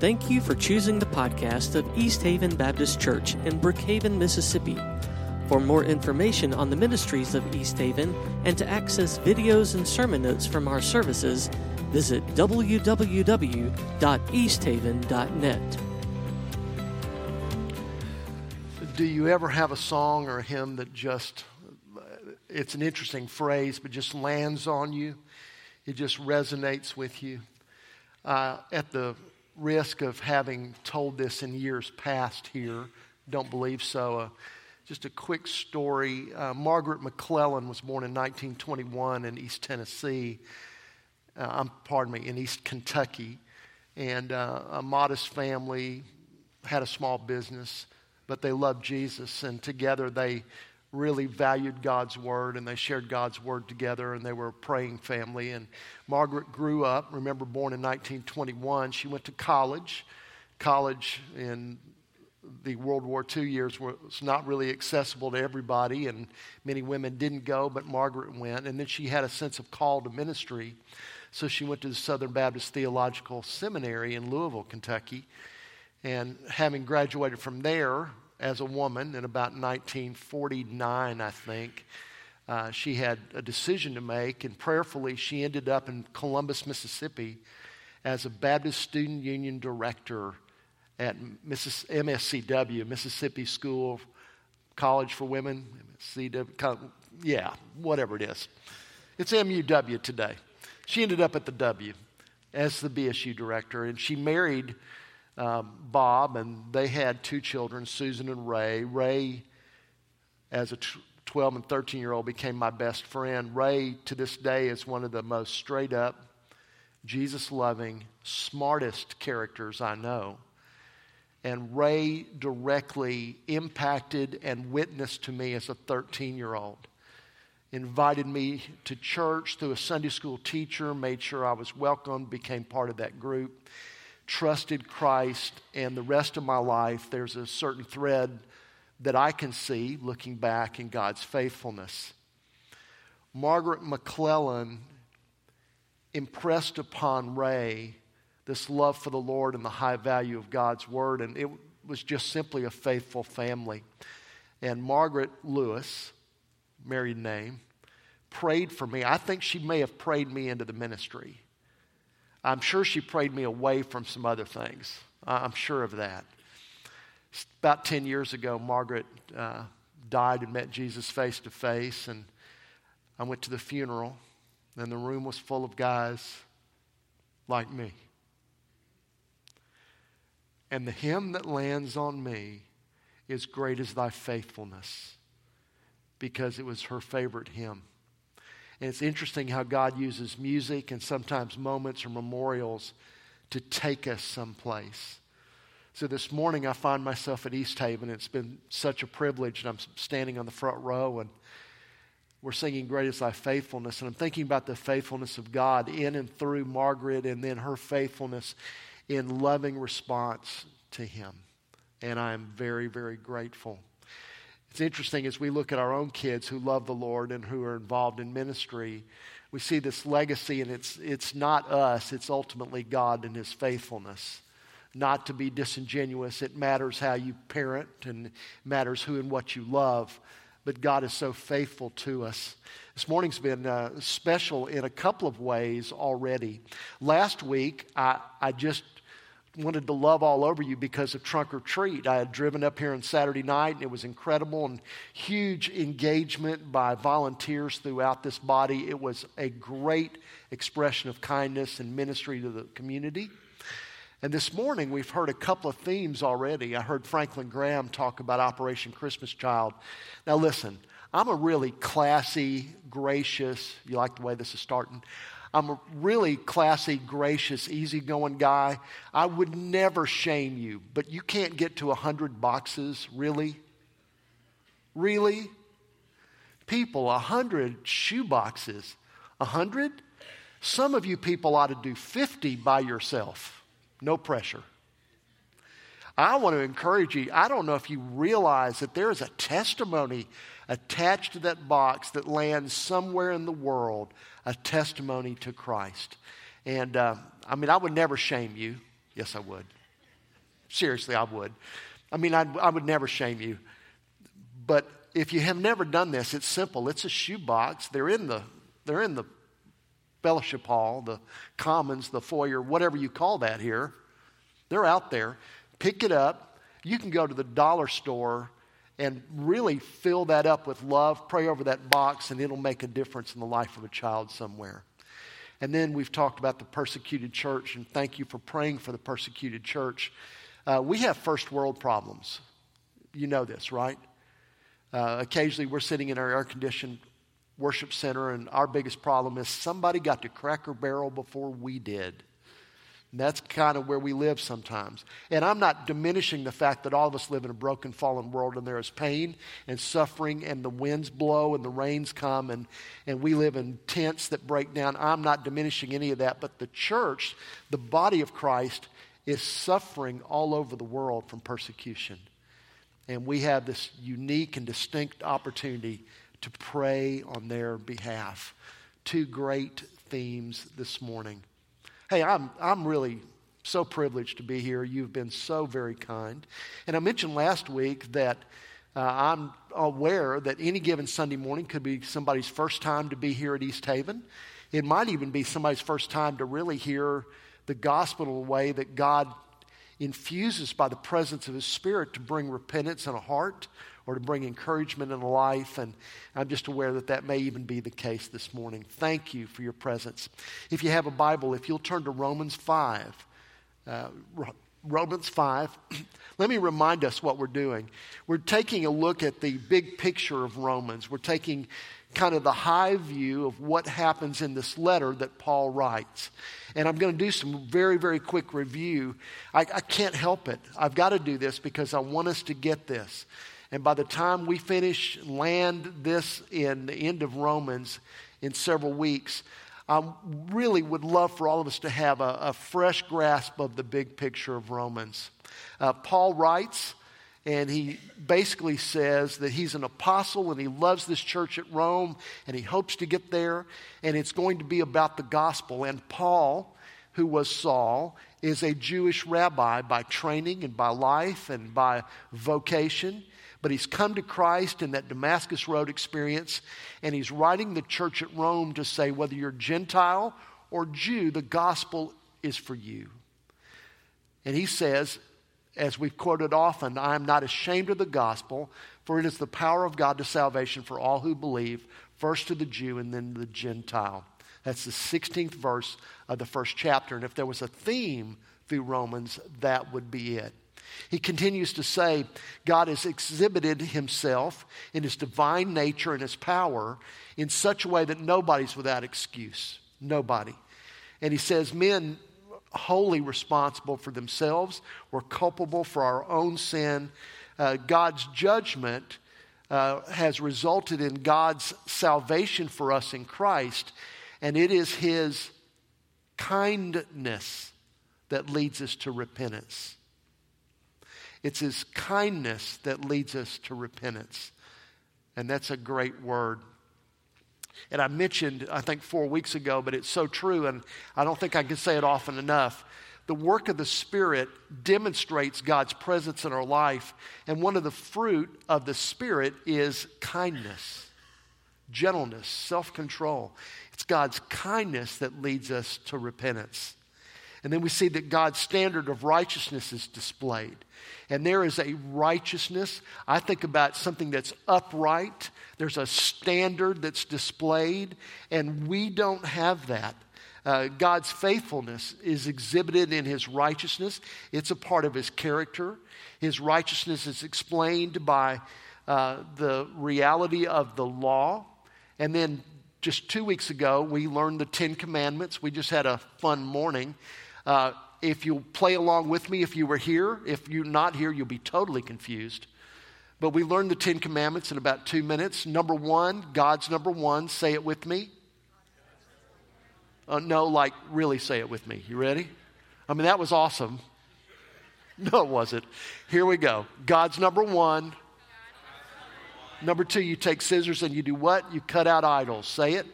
Thank you for choosing the podcast of East Haven Baptist Church in Brookhaven, Mississippi. For more information on the ministries of East Haven and to access videos and sermon notes from our services, visit www.easthaven.net. Do you ever have a song or a hymn that just, it's an interesting phrase, but just lands on you? It just resonates with you. Uh, at the risk of having told this in years past here. Don't believe so. Uh, just a quick story. Uh, Margaret McClellan was born in 1921 in East Tennessee. Uh, um, pardon me, in East Kentucky. And uh, a modest family, had a small business, but they loved Jesus. And together they really valued God's word and they shared God's word together and they were a praying family. And Margaret grew up, remember, born in 1921. She went to college. College in the World War II years was not really accessible to everybody, and many women didn't go, but Margaret went. And then she had a sense of call to ministry. So she went to the Southern Baptist Theological Seminary in Louisville, Kentucky. And having graduated from there, as a woman in about 1949, I think. Uh, she had a decision to make, and prayerfully, she ended up in Columbus, Mississippi, as a Baptist Student Union director at MSCW, Mississippi School College for Women. MSCW, yeah, whatever it is. It's MUW today. She ended up at the W as the BSU director, and she married um, Bob, and they had two children, Susan and Ray. Ray, as a 12 and 13 year old, became my best friend. Ray, to this day, is one of the most straight up, Jesus loving, smartest characters I know. And Ray directly impacted and witnessed to me as a 13 year old. Invited me to church through a Sunday school teacher, made sure I was welcome, became part of that group trusted Christ, and the rest of my life, there's a certain thread that I can see looking back in God's faithfulness. Margaret McClellan impressed upon Ray this love for the Lord and the high value of God's word, and it was just simply a faithful family. And Margaret Lewis, married name, prayed for me. I think she may have prayed me into the ministry. I'm sure she prayed me away from some other things. I'm sure of that. About 10 years ago, Margaret uh, died and met Jesus face to face, and I went to the funeral, and the room was full of guys like me. And the hymn that lands on me is Great is Thy Faithfulness, because it was her favorite hymn. And it's interesting how God uses music and sometimes moments or memorials to take us someplace. So this morning I find myself at East Haven. It's been such a privilege, and I'm standing on the front row, and we're singing Great is Thy Faithfulness. And I'm thinking about the faithfulness of God in and through Margaret, and then her faithfulness in loving response to Him. And I am very, very grateful. It's interesting as we look at our own kids who love the Lord and who are involved in ministry, we see this legacy, and it's, it's not us, it's ultimately God and His faithfulness. Not to be disingenuous, it matters how you parent and matters who and what you love, but God is so faithful to us. This morning's been uh, special in a couple of ways already. Last week, I, I just wanted to love all over you because of Trunk or Treat. I had driven up here on Saturday night, and it was incredible and huge engagement by volunteers throughout this body. It was a great expression of kindness and ministry to the community. And this morning, we've heard a couple of themes already. I heard Franklin Graham talk about Operation Christmas Child. Now, listen, I'm a really classy, gracious, you like the way this is starting? I'm a really classy, gracious, easygoing guy. I would never shame you, but you can't get to 100 boxes, really? Really? People, 100 shoe boxes. 100? Some of you people ought to do 50 by yourself. No pressure. I want to encourage you. I don't know if you realize that there is a testimony attached to that box that lands somewhere in the world a testimony to Christ. And uh, I mean, I would never shame you. Yes, I would. Seriously, I would. I mean, I'd, I would never shame you. But if you have never done this, it's simple. It's a shoebox. They're in the, they're in the fellowship hall, the commons, the foyer, whatever you call that here. They're out there. Pick it up. You can go to the dollar store and really fill that up with love. Pray over that box, and it'll make a difference in the life of a child somewhere. And then we've talked about the persecuted church, and thank you for praying for the persecuted church. Uh, we have first world problems. You know this, right? Uh, occasionally we're sitting in our air conditioned worship center, and our biggest problem is somebody got to Cracker Barrel before we did. That's kind of where we live sometimes. And I'm not diminishing the fact that all of us live in a broken, fallen world and there is pain and suffering and the winds blow and the rains come and, and we live in tents that break down. I'm not diminishing any of that. But the church, the body of Christ, is suffering all over the world from persecution. And we have this unique and distinct opportunity to pray on their behalf. Two great themes this morning. Hey, I'm, I'm really so privileged to be here. You've been so very kind. And I mentioned last week that uh, I'm aware that any given Sunday morning could be somebody's first time to be here at East Haven. It might even be somebody's first time to really hear the gospel in a way that God infuses by the presence of His Spirit to bring repentance in a heart or to bring encouragement in life. And I'm just aware that that may even be the case this morning. Thank you for your presence. If you have a Bible, if you'll turn to Romans 5. Uh, Romans 5. Let me remind us what we're doing. We're taking a look at the big picture of Romans. We're taking kind of the high view of what happens in this letter that Paul writes. And I'm going to do some very, very quick review. I, I can't help it. I've got to do this because I want us to get this. And by the time we finish, land this in the end of Romans in several weeks, I really would love for all of us to have a, a fresh grasp of the big picture of Romans. Uh, Paul writes, and he basically says that he's an apostle and he loves this church at Rome and he hopes to get there, and it's going to be about the gospel. And Paul, who was Saul, is a Jewish rabbi by training and by life and by vocation. But he's come to Christ in that Damascus Road experience, and he's writing the church at Rome to say whether you're Gentile or Jew, the gospel is for you. And he says, as we've quoted often, I am not ashamed of the gospel, for it is the power of God to salvation for all who believe, first to the Jew and then to the Gentile. That's the 16th verse of the first chapter. And if there was a theme through Romans, that would be it. He continues to say, God has exhibited himself in his divine nature and his power in such a way that nobody's without excuse. Nobody. And he says, men wholly responsible for themselves, we're culpable for our own sin. Uh, God's judgment uh, has resulted in God's salvation for us in Christ, and it is his kindness that leads us to repentance. It's His kindness that leads us to repentance. And that's a great word. And I mentioned, I think, four weeks ago, but it's so true, and I don't think I can say it often enough. The work of the Spirit demonstrates God's presence in our life, and one of the fruit of the Spirit is kindness, gentleness, self control. It's God's kindness that leads us to repentance. And then we see that God's standard of righteousness is displayed. And there is a righteousness. I think about something that's upright. There's a standard that's displayed, and we don't have that. Uh, God's faithfulness is exhibited in his righteousness, it's a part of his character. His righteousness is explained by uh, the reality of the law. And then just two weeks ago, we learned the Ten Commandments. We just had a fun morning. Uh, if you play along with me, if you were here, if you're not here, you'll be totally confused. But we learned the Ten Commandments in about two minutes. Number one, God's number one. Say it with me. Uh, no, like really say it with me. You ready? I mean, that was awesome. No, it wasn't. Here we go. God's number one. Number two, you take scissors and you do what? You cut out idols. Say it.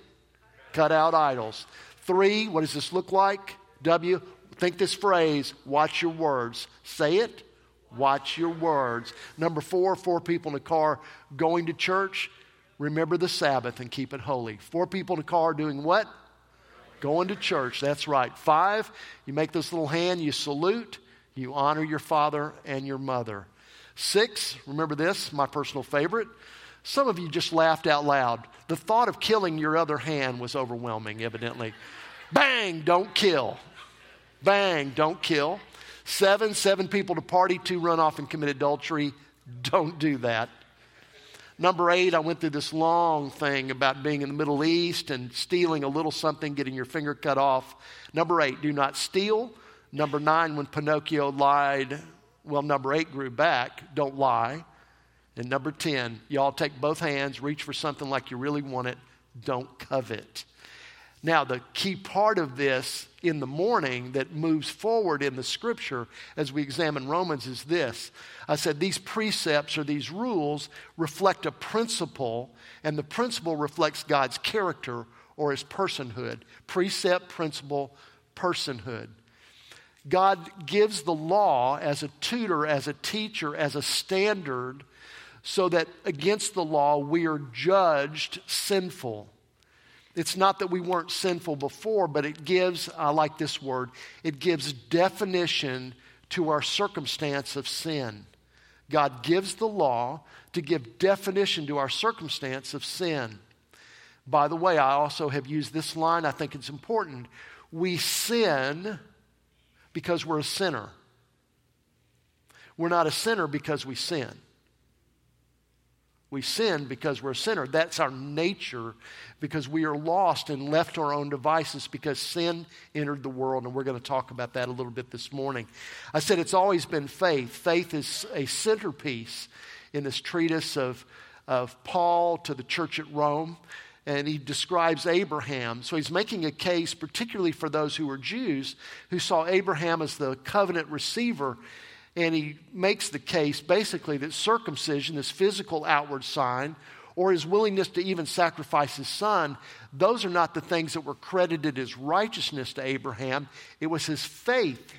Cut out idols. Three, what does this look like? W, Think this phrase, watch your words. Say it. Watch your words. Number four, four people in a car going to church. Remember the Sabbath and keep it holy. Four people in a car doing what? Going to church. That's right. Five, you make this little hand, you salute, you honor your father and your mother. Six, remember this, my personal favorite. Some of you just laughed out loud. The thought of killing your other hand was overwhelming, evidently. Bang, don't kill. Bang, don't kill. Seven, seven people to party, two run off and commit adultery. Don't do that. Number eight, I went through this long thing about being in the Middle East and stealing a little something, getting your finger cut off. Number eight, do not steal. Number nine, when Pinocchio lied, well, number eight grew back, don't lie. And number 10, y'all take both hands, reach for something like you really want it, don't covet. Now, the key part of this in the morning that moves forward in the scripture as we examine Romans is this. I said these precepts or these rules reflect a principle, and the principle reflects God's character or his personhood. Precept, principle, personhood. God gives the law as a tutor, as a teacher, as a standard, so that against the law we are judged sinful. It's not that we weren't sinful before, but it gives, I like this word, it gives definition to our circumstance of sin. God gives the law to give definition to our circumstance of sin. By the way, I also have used this line, I think it's important. We sin because we're a sinner. We're not a sinner because we sin. We sin because we're a sinner. That's our nature because we are lost and left to our own devices because sin entered the world. And we're going to talk about that a little bit this morning. I said it's always been faith. Faith is a centerpiece in this treatise of, of Paul to the church at Rome. And he describes Abraham. So he's making a case, particularly for those who were Jews, who saw Abraham as the covenant receiver and he makes the case basically that circumcision, this physical outward sign, or his willingness to even sacrifice his son, those are not the things that were credited as righteousness to Abraham. It was his faith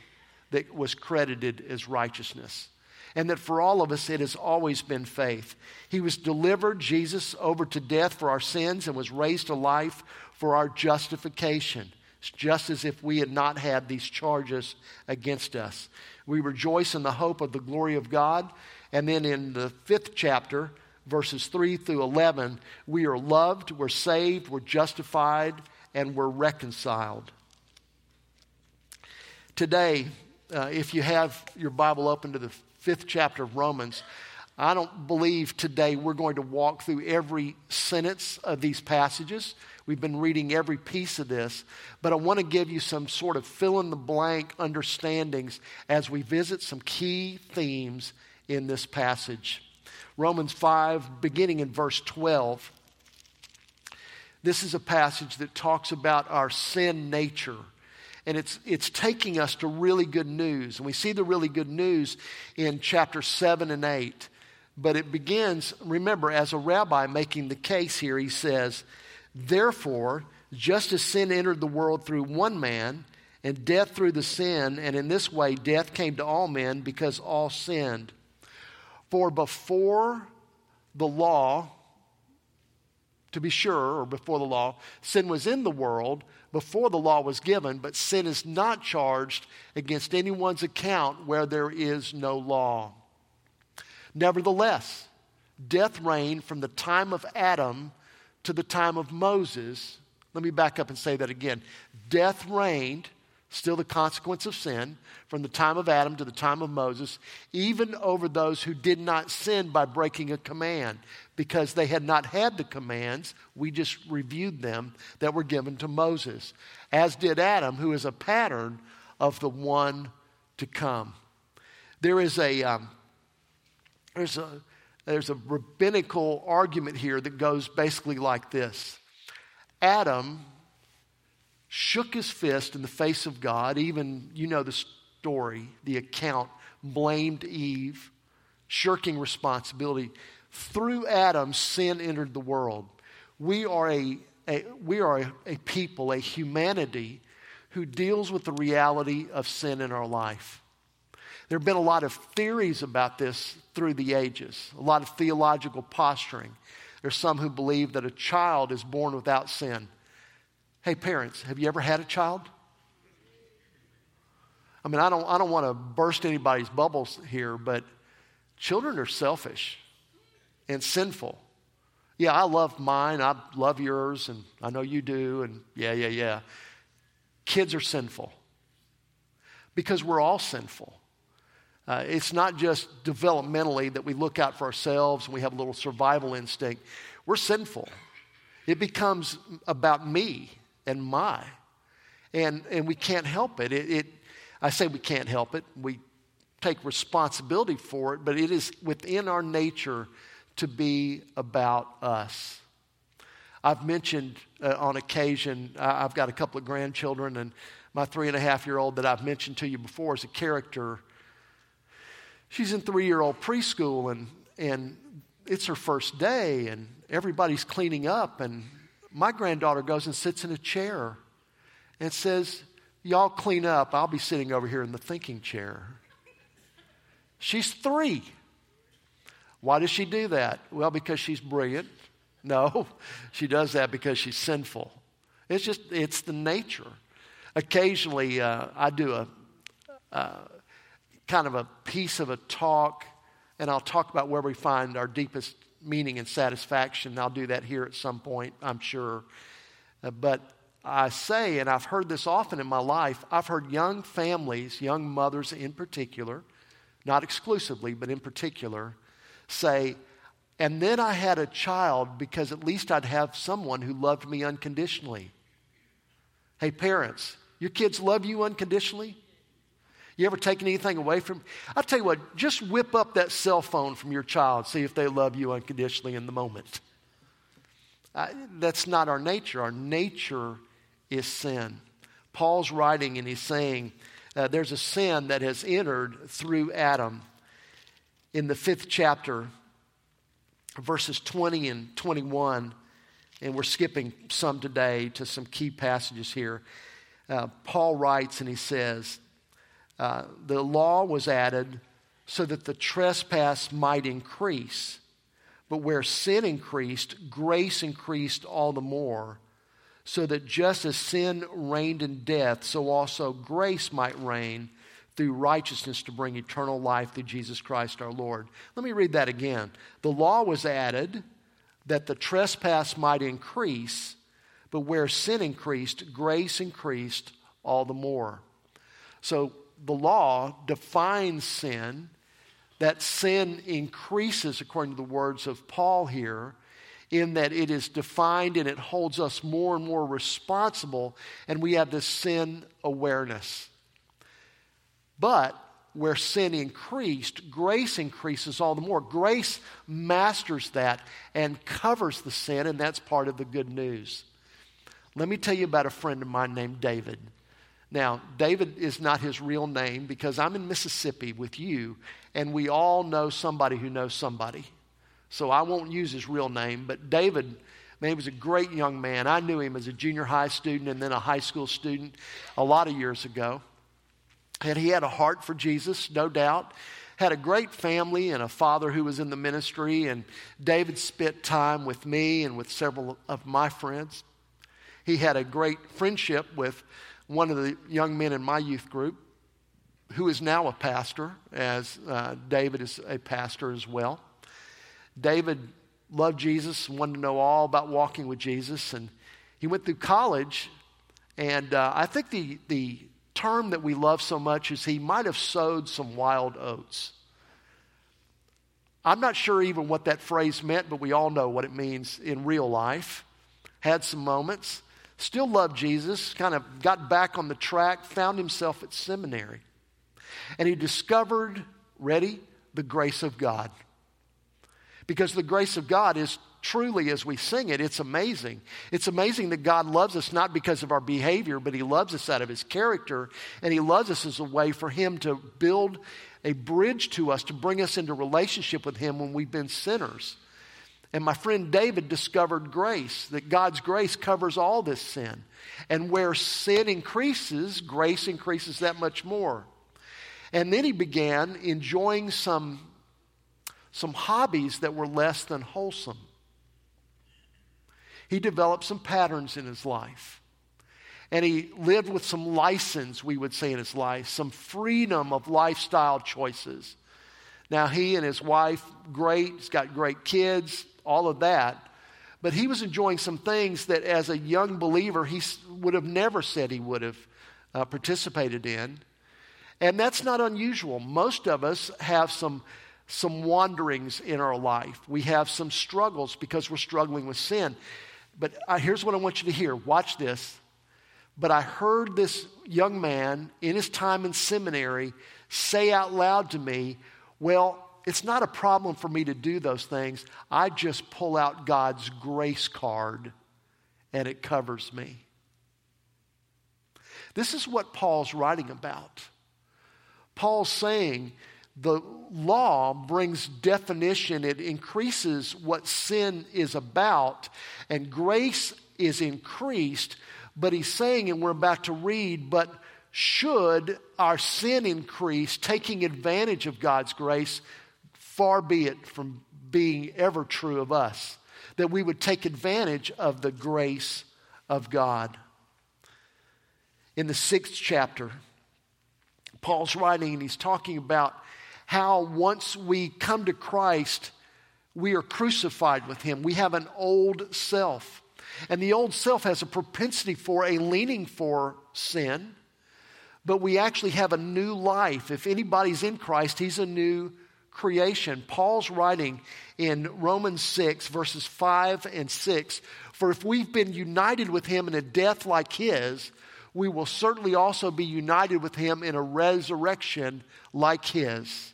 that was credited as righteousness. And that for all of us, it has always been faith. He was delivered, Jesus, over to death for our sins and was raised to life for our justification. It's just as if we had not had these charges against us. We rejoice in the hope of the glory of God. And then in the fifth chapter, verses 3 through 11, we are loved, we're saved, we're justified, and we're reconciled. Today, uh, if you have your Bible open to the fifth chapter of Romans, I don't believe today we're going to walk through every sentence of these passages. We've been reading every piece of this, but I want to give you some sort of fill in the blank understandings as we visit some key themes in this passage. Romans 5, beginning in verse 12. This is a passage that talks about our sin nature. And it's, it's taking us to really good news. And we see the really good news in chapter 7 and 8. But it begins, remember, as a rabbi making the case here, he says, Therefore, just as sin entered the world through one man, and death through the sin, and in this way death came to all men because all sinned. For before the law, to be sure, or before the law, sin was in the world before the law was given, but sin is not charged against anyone's account where there is no law. Nevertheless, death reigned from the time of Adam to the time of Moses, let me back up and say that again. Death reigned, still the consequence of sin, from the time of Adam to the time of Moses, even over those who did not sin by breaking a command, because they had not had the commands, we just reviewed them, that were given to Moses, as did Adam, who is a pattern of the one to come. There is a, um, there's a, there's a rabbinical argument here that goes basically like this Adam shook his fist in the face of God, even, you know, the story, the account, blamed Eve, shirking responsibility. Through Adam, sin entered the world. We are a, a we are a, a people, a humanity who deals with the reality of sin in our life. There have been a lot of theories about this through the ages, a lot of theological posturing. There's some who believe that a child is born without sin. Hey, parents, have you ever had a child? I mean, I don't, I don't want to burst anybody's bubbles here, but children are selfish and sinful. Yeah, I love mine. I love yours, and I know you do, and yeah, yeah, yeah. Kids are sinful because we're all sinful. Uh, it's not just developmentally that we look out for ourselves and we have a little survival instinct. We're sinful. It becomes about me and my. And, and we can't help it. It, it. I say we can't help it. We take responsibility for it, but it is within our nature to be about us. I've mentioned uh, on occasion, I've got a couple of grandchildren, and my three and a half year old that I've mentioned to you before is a character she's in three year old preschool and, and it's her first day and everybody's cleaning up and my granddaughter goes and sits in a chair and says y'all clean up. I'll be sitting over here in the thinking chair. She's three. Why does she do that? Well because she's brilliant. No she does that because she's sinful. It's just it's the nature. Occasionally uh, i do a uh, kind of a piece of a talk, and I'll talk about where we find our deepest meaning and satisfaction. I'll do that here at some point, I'm sure. Uh, but I say, and I've heard this often in my life, I've heard young families, young mothers in particular, not exclusively, but in particular, say, and then I had a child because at least I'd have someone who loved me unconditionally. Hey, parents, your kids love you unconditionally? You ever taken anything away from? I'll tell you what, just whip up that cell phone from your child, see if they love you unconditionally in the moment. I, that's not our nature. Our nature is sin. Paul's writing and he's saying uh, there's a sin that has entered through Adam. In the fifth chapter, verses 20 and 21, and we're skipping some today to some key passages here. Uh, Paul writes and he says, uh, the law was added so that the trespass might increase. But where sin increased, grace increased all the more, so that just as sin reigned in death, so also grace might reign through righteousness to bring eternal life through Jesus Christ our Lord. Let me read that again. The law was added that the trespass might increase, but where sin increased, grace increased all the more. So the law defines sin, that sin increases, according to the words of Paul here, in that it is defined and it holds us more and more responsible, and we have this sin awareness. But where sin increased, grace increases all the more. Grace masters that and covers the sin, and that's part of the good news. Let me tell you about a friend of mine named David. Now, David is not his real name because I'm in Mississippi with you, and we all know somebody who knows somebody. So I won't use his real name, but David, man, he was a great young man. I knew him as a junior high student and then a high school student a lot of years ago. And he had a heart for Jesus, no doubt. Had a great family and a father who was in the ministry, and David spent time with me and with several of my friends. He had a great friendship with one of the young men in my youth group who is now a pastor, as uh, David is a pastor as well. David loved Jesus, wanted to know all about walking with Jesus, and he went through college. And uh, I think the, the term that we love so much is he might have sowed some wild oats. I'm not sure even what that phrase meant, but we all know what it means in real life. Had some moments still loved Jesus, kind of got back on the track, found himself at seminary. And he discovered, ready, the grace of God. Because the grace of God is truly, as we sing it, it's amazing. It's amazing that God loves us not because of our behavior, but He loves us out of His character. And He loves us as a way for Him to build a bridge to us, to bring us into relationship with Him when we've been sinners. And my friend David discovered grace, that God's grace covers all this sin. And where sin increases, grace increases that much more. And then he began enjoying some, some hobbies that were less than wholesome. He developed some patterns in his life. And he lived with some license, we would say, in his life, some freedom of lifestyle choices. Now, he and his wife, great, he's got great kids, all of that. But he was enjoying some things that, as a young believer, he would have never said he would have uh, participated in. And that's not unusual. Most of us have some, some wanderings in our life. We have some struggles because we're struggling with sin. But uh, here's what I want you to hear watch this. But I heard this young man in his time in seminary say out loud to me, Well, it's not a problem for me to do those things. I just pull out God's grace card and it covers me. This is what Paul's writing about. Paul's saying the law brings definition, it increases what sin is about, and grace is increased. But he's saying, and we're about to read, but should our sin increase, taking advantage of God's grace, far be it from being ever true of us, that we would take advantage of the grace of God. In the sixth chapter, Paul's writing and he's talking about how once we come to Christ, we are crucified with him. We have an old self. And the old self has a propensity for a leaning for sin, but we actually have a new life. If anybody's in Christ, he's a new creation. Paul's writing in Romans 6, verses 5 and 6 For if we've been united with him in a death like his, we will certainly also be united with him in a resurrection like his.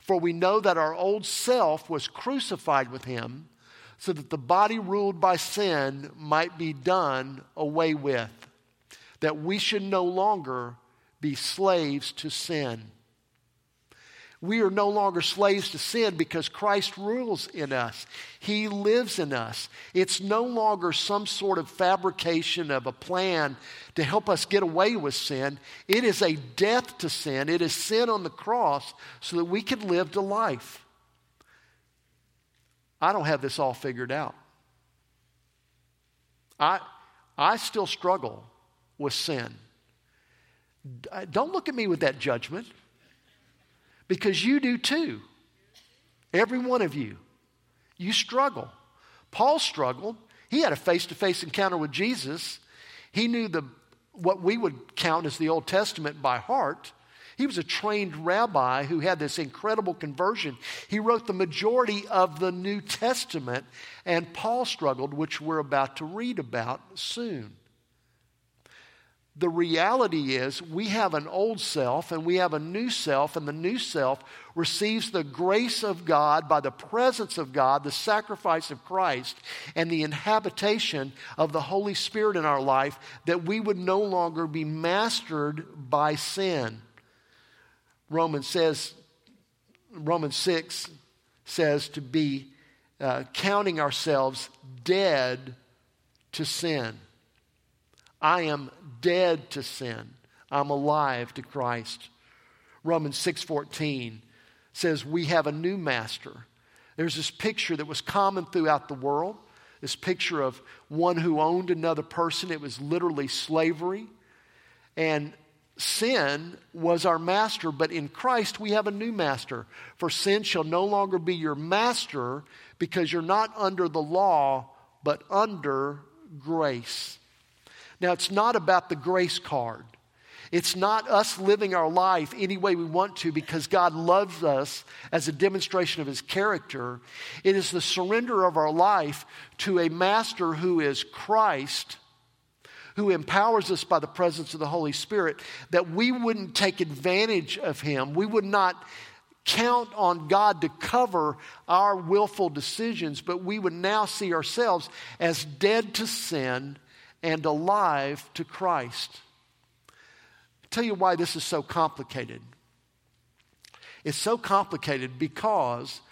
For we know that our old self was crucified with him so that the body ruled by sin might be done away with, that we should no longer be slaves to sin. We are no longer slaves to sin because Christ rules in us. He lives in us. It's no longer some sort of fabrication of a plan to help us get away with sin. It is a death to sin. It is sin on the cross so that we can live to life. I don't have this all figured out. I, I still struggle with sin. Uh, don't look at me with that judgment because you do too. Every one of you. You struggle. Paul struggled. He had a face to face encounter with Jesus. He knew the, what we would count as the Old Testament by heart. He was a trained rabbi who had this incredible conversion. He wrote the majority of the New Testament, and Paul struggled, which we're about to read about soon. The reality is, we have an old self and we have a new self, and the new self receives the grace of God by the presence of God, the sacrifice of Christ, and the inhabitation of the Holy Spirit in our life, that we would no longer be mastered by sin. Romans says, Romans 6 says to be uh, counting ourselves dead to sin. I am dead to sin. I'm alive to Christ. Romans 6:14 says we have a new master. There's this picture that was common throughout the world. This picture of one who owned another person. It was literally slavery. And sin was our master, but in Christ we have a new master. For sin shall no longer be your master because you're not under the law, but under grace. Now, it's not about the grace card. It's not us living our life any way we want to because God loves us as a demonstration of His character. It is the surrender of our life to a master who is Christ, who empowers us by the presence of the Holy Spirit, that we wouldn't take advantage of Him. We would not count on God to cover our willful decisions, but we would now see ourselves as dead to sin and alive to Christ. I'll tell you why this is so complicated. It's so complicated because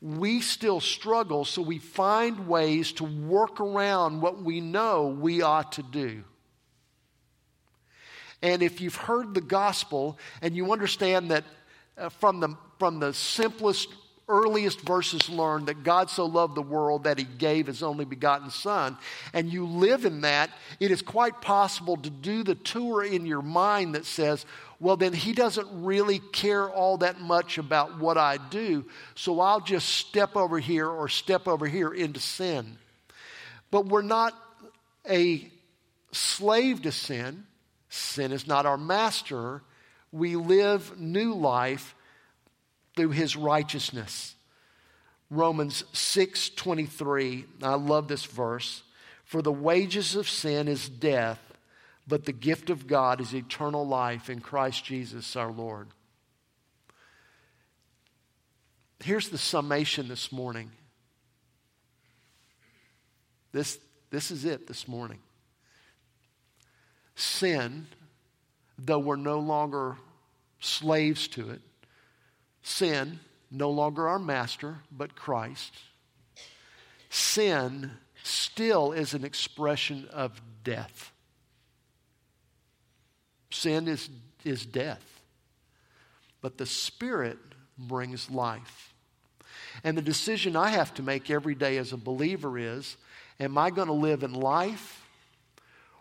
we still struggle, so we find ways to work around what we know we ought to do. And if you've heard the gospel and you understand that uh, from, the, from the simplest, earliest verses learned that God so loved the world that he gave his only begotten Son, and you live in that, it is quite possible to do the tour in your mind that says, well, then he doesn't really care all that much about what I do, so I'll just step over here or step over here into sin. But we're not a slave to sin. Sin is not our master. We live new life through his righteousness. Romans 6:23. I love this verse. For the wages of sin is death, but the gift of God is eternal life in Christ Jesus our Lord. Here's the summation this morning. This, this is it this morning. Sin, though we're no longer slaves to it, sin, no longer our master, but Christ. Sin still is an expression of death. Sin is, is death. But the Spirit brings life. And the decision I have to make every day as a believer is am I going to live in life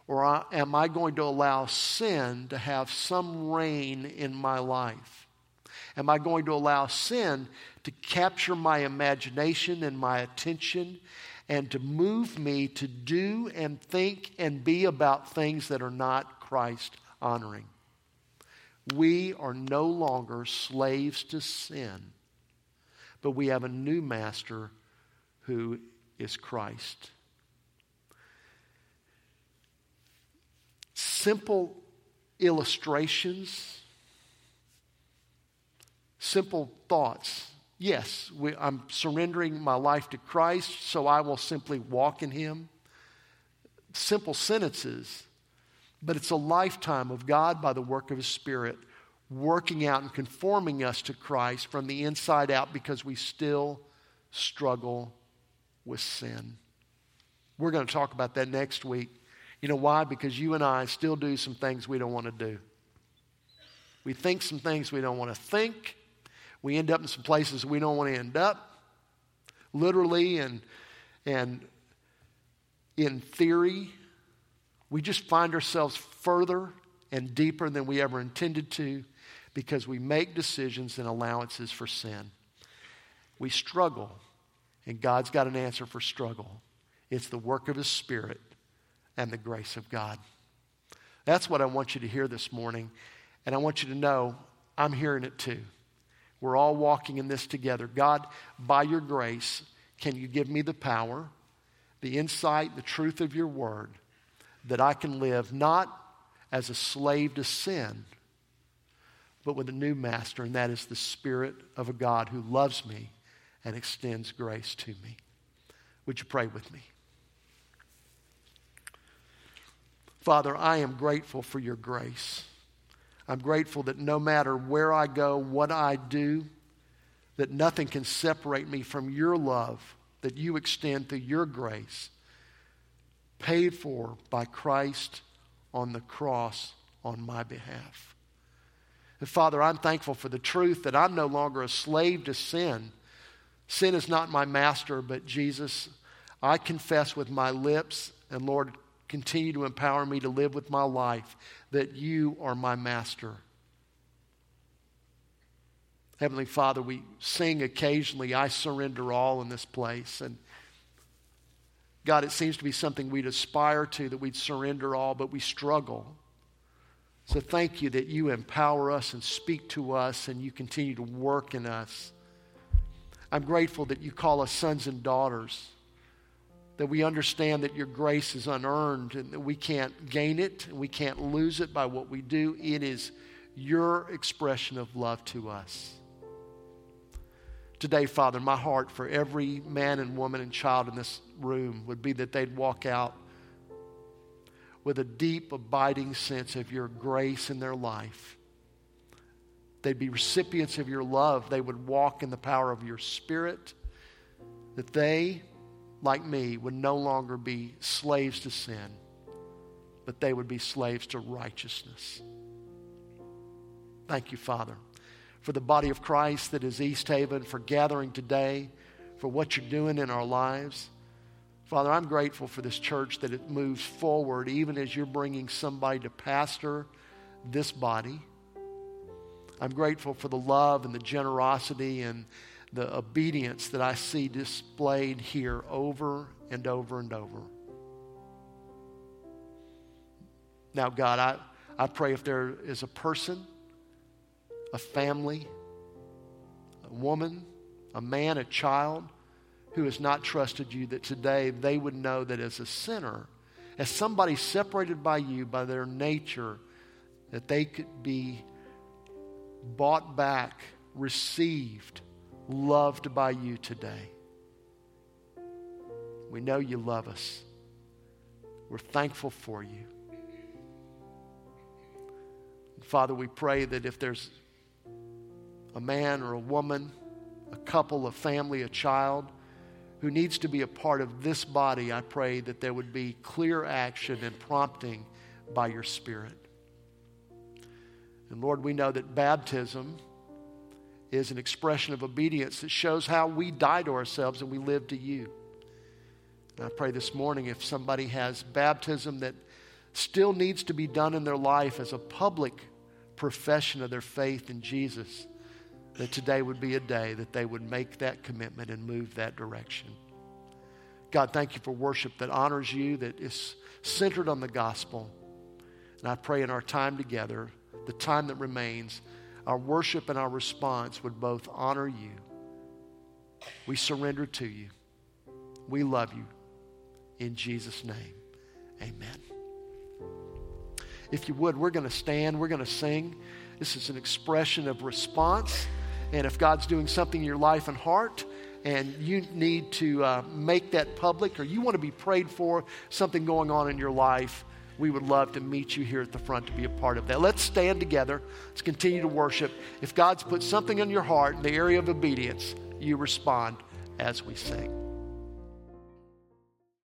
or uh, am I going to allow sin to have some reign in my life? Am I going to allow sin to capture my imagination and my attention and to move me to do and think and be about things that are not Christ honoring? We are no longer slaves to sin, but we have a new master who is Christ. simple illustrations, simple thoughts. Yes, we, I'm surrendering my life to Christ, so I will simply walk in Him. Simple sentences, but it's a lifetime of God by the work of His Spirit working out and conforming us to Christ from the inside out because we still struggle with sin. We're going to talk about that next week. You know why? Because you and I still do some things we don't want to do. We think some things we don't want to think. We end up in some places we don't want to end up, literally and, and in theory. We just find ourselves further and deeper than we ever intended to because we make decisions and allowances for sin. We struggle, and God's got an answer for struggle. It's the work of His Spirit and the grace of God. That's what I want you to hear this morning. And I want you to know I'm hearing it too. We're all walking in this together. God, by your grace, can you give me the power, the insight, the truth of your word that I can live not as a slave to sin, but with a new master, and that is the Spirit of a God who loves me and extends grace to me. Would you pray with me? Father, I am grateful for your grace. I'm grateful that no matter where I go, what I do, that nothing can separate me from your love that you extend through your grace, paid for by Christ on the cross on my behalf. And Father, I'm thankful for the truth that I'm no longer a slave to sin. Sin is not my master, but Jesus. I confess with my lips, and Lord, continue to empower me to live with my life, that you are my master. Heavenly Father, we sing occasionally, I surrender all in this place. And God, it seems to be something we'd aspire to, that we'd surrender all, but we struggle. So thank you that you empower us and speak to us and you continue to work in us. I'm grateful that you call us sons and daughters that we understand that your grace is unearned and that we can't gain it and we can't lose it by what we do. It is your expression of love to us. Today, Father, my heart for every man and woman and child in this room would be that they'd walk out with a deep, abiding sense of your grace in their life. They'd be recipients of your love. They would walk in the power of your spirit. That they like me would no longer be slaves to sin, but they would be slaves to righteousness. Thank you, Father, for the body of Christ that is East Haven, for gathering today, for what you're doing in our lives. Father, I'm grateful for this church that it moves forward even as you're bringing somebody to pastor this body. I'm grateful for the love and the generosity and the obedience that I see displayed here over and over and over. Now, God, I, I pray if there is a person, a family, a woman, a man, a child who has not trusted you, that today they would know that as a sinner, as somebody separated by you, by their nature, that they could be bought back, received, loved by you today. We know you love us. We're thankful for you. Father, we pray that if there's a man or a woman, a couple, a family, a child who needs to be a part of this body, I pray that there would be clear action and prompting by your Spirit. And Lord, we know that baptism is an expression of obedience that shows how we die to ourselves and we live to you. And I pray this morning if somebody has baptism that still needs to be done in their life as a public profession of their faith in Jesus, that today would be a day that they would make that commitment and move that direction. God, thank you for worship that honors you, that is centered on the gospel. And I pray in our time together, the time that remains, our worship and our response would both honor you. We surrender to you. We love you. In Jesus' name, amen. If you would, we're going to stand, we're going to sing. This is an expression of response. And if God's doing something in your life and heart, and you need to uh, make that public, or you want to be prayed for, something going on in your life, we would love to meet you here at the front to be a part of that. Let's stand together. Let's continue to worship. If God's put something in your heart in the area of obedience, you respond as we sing.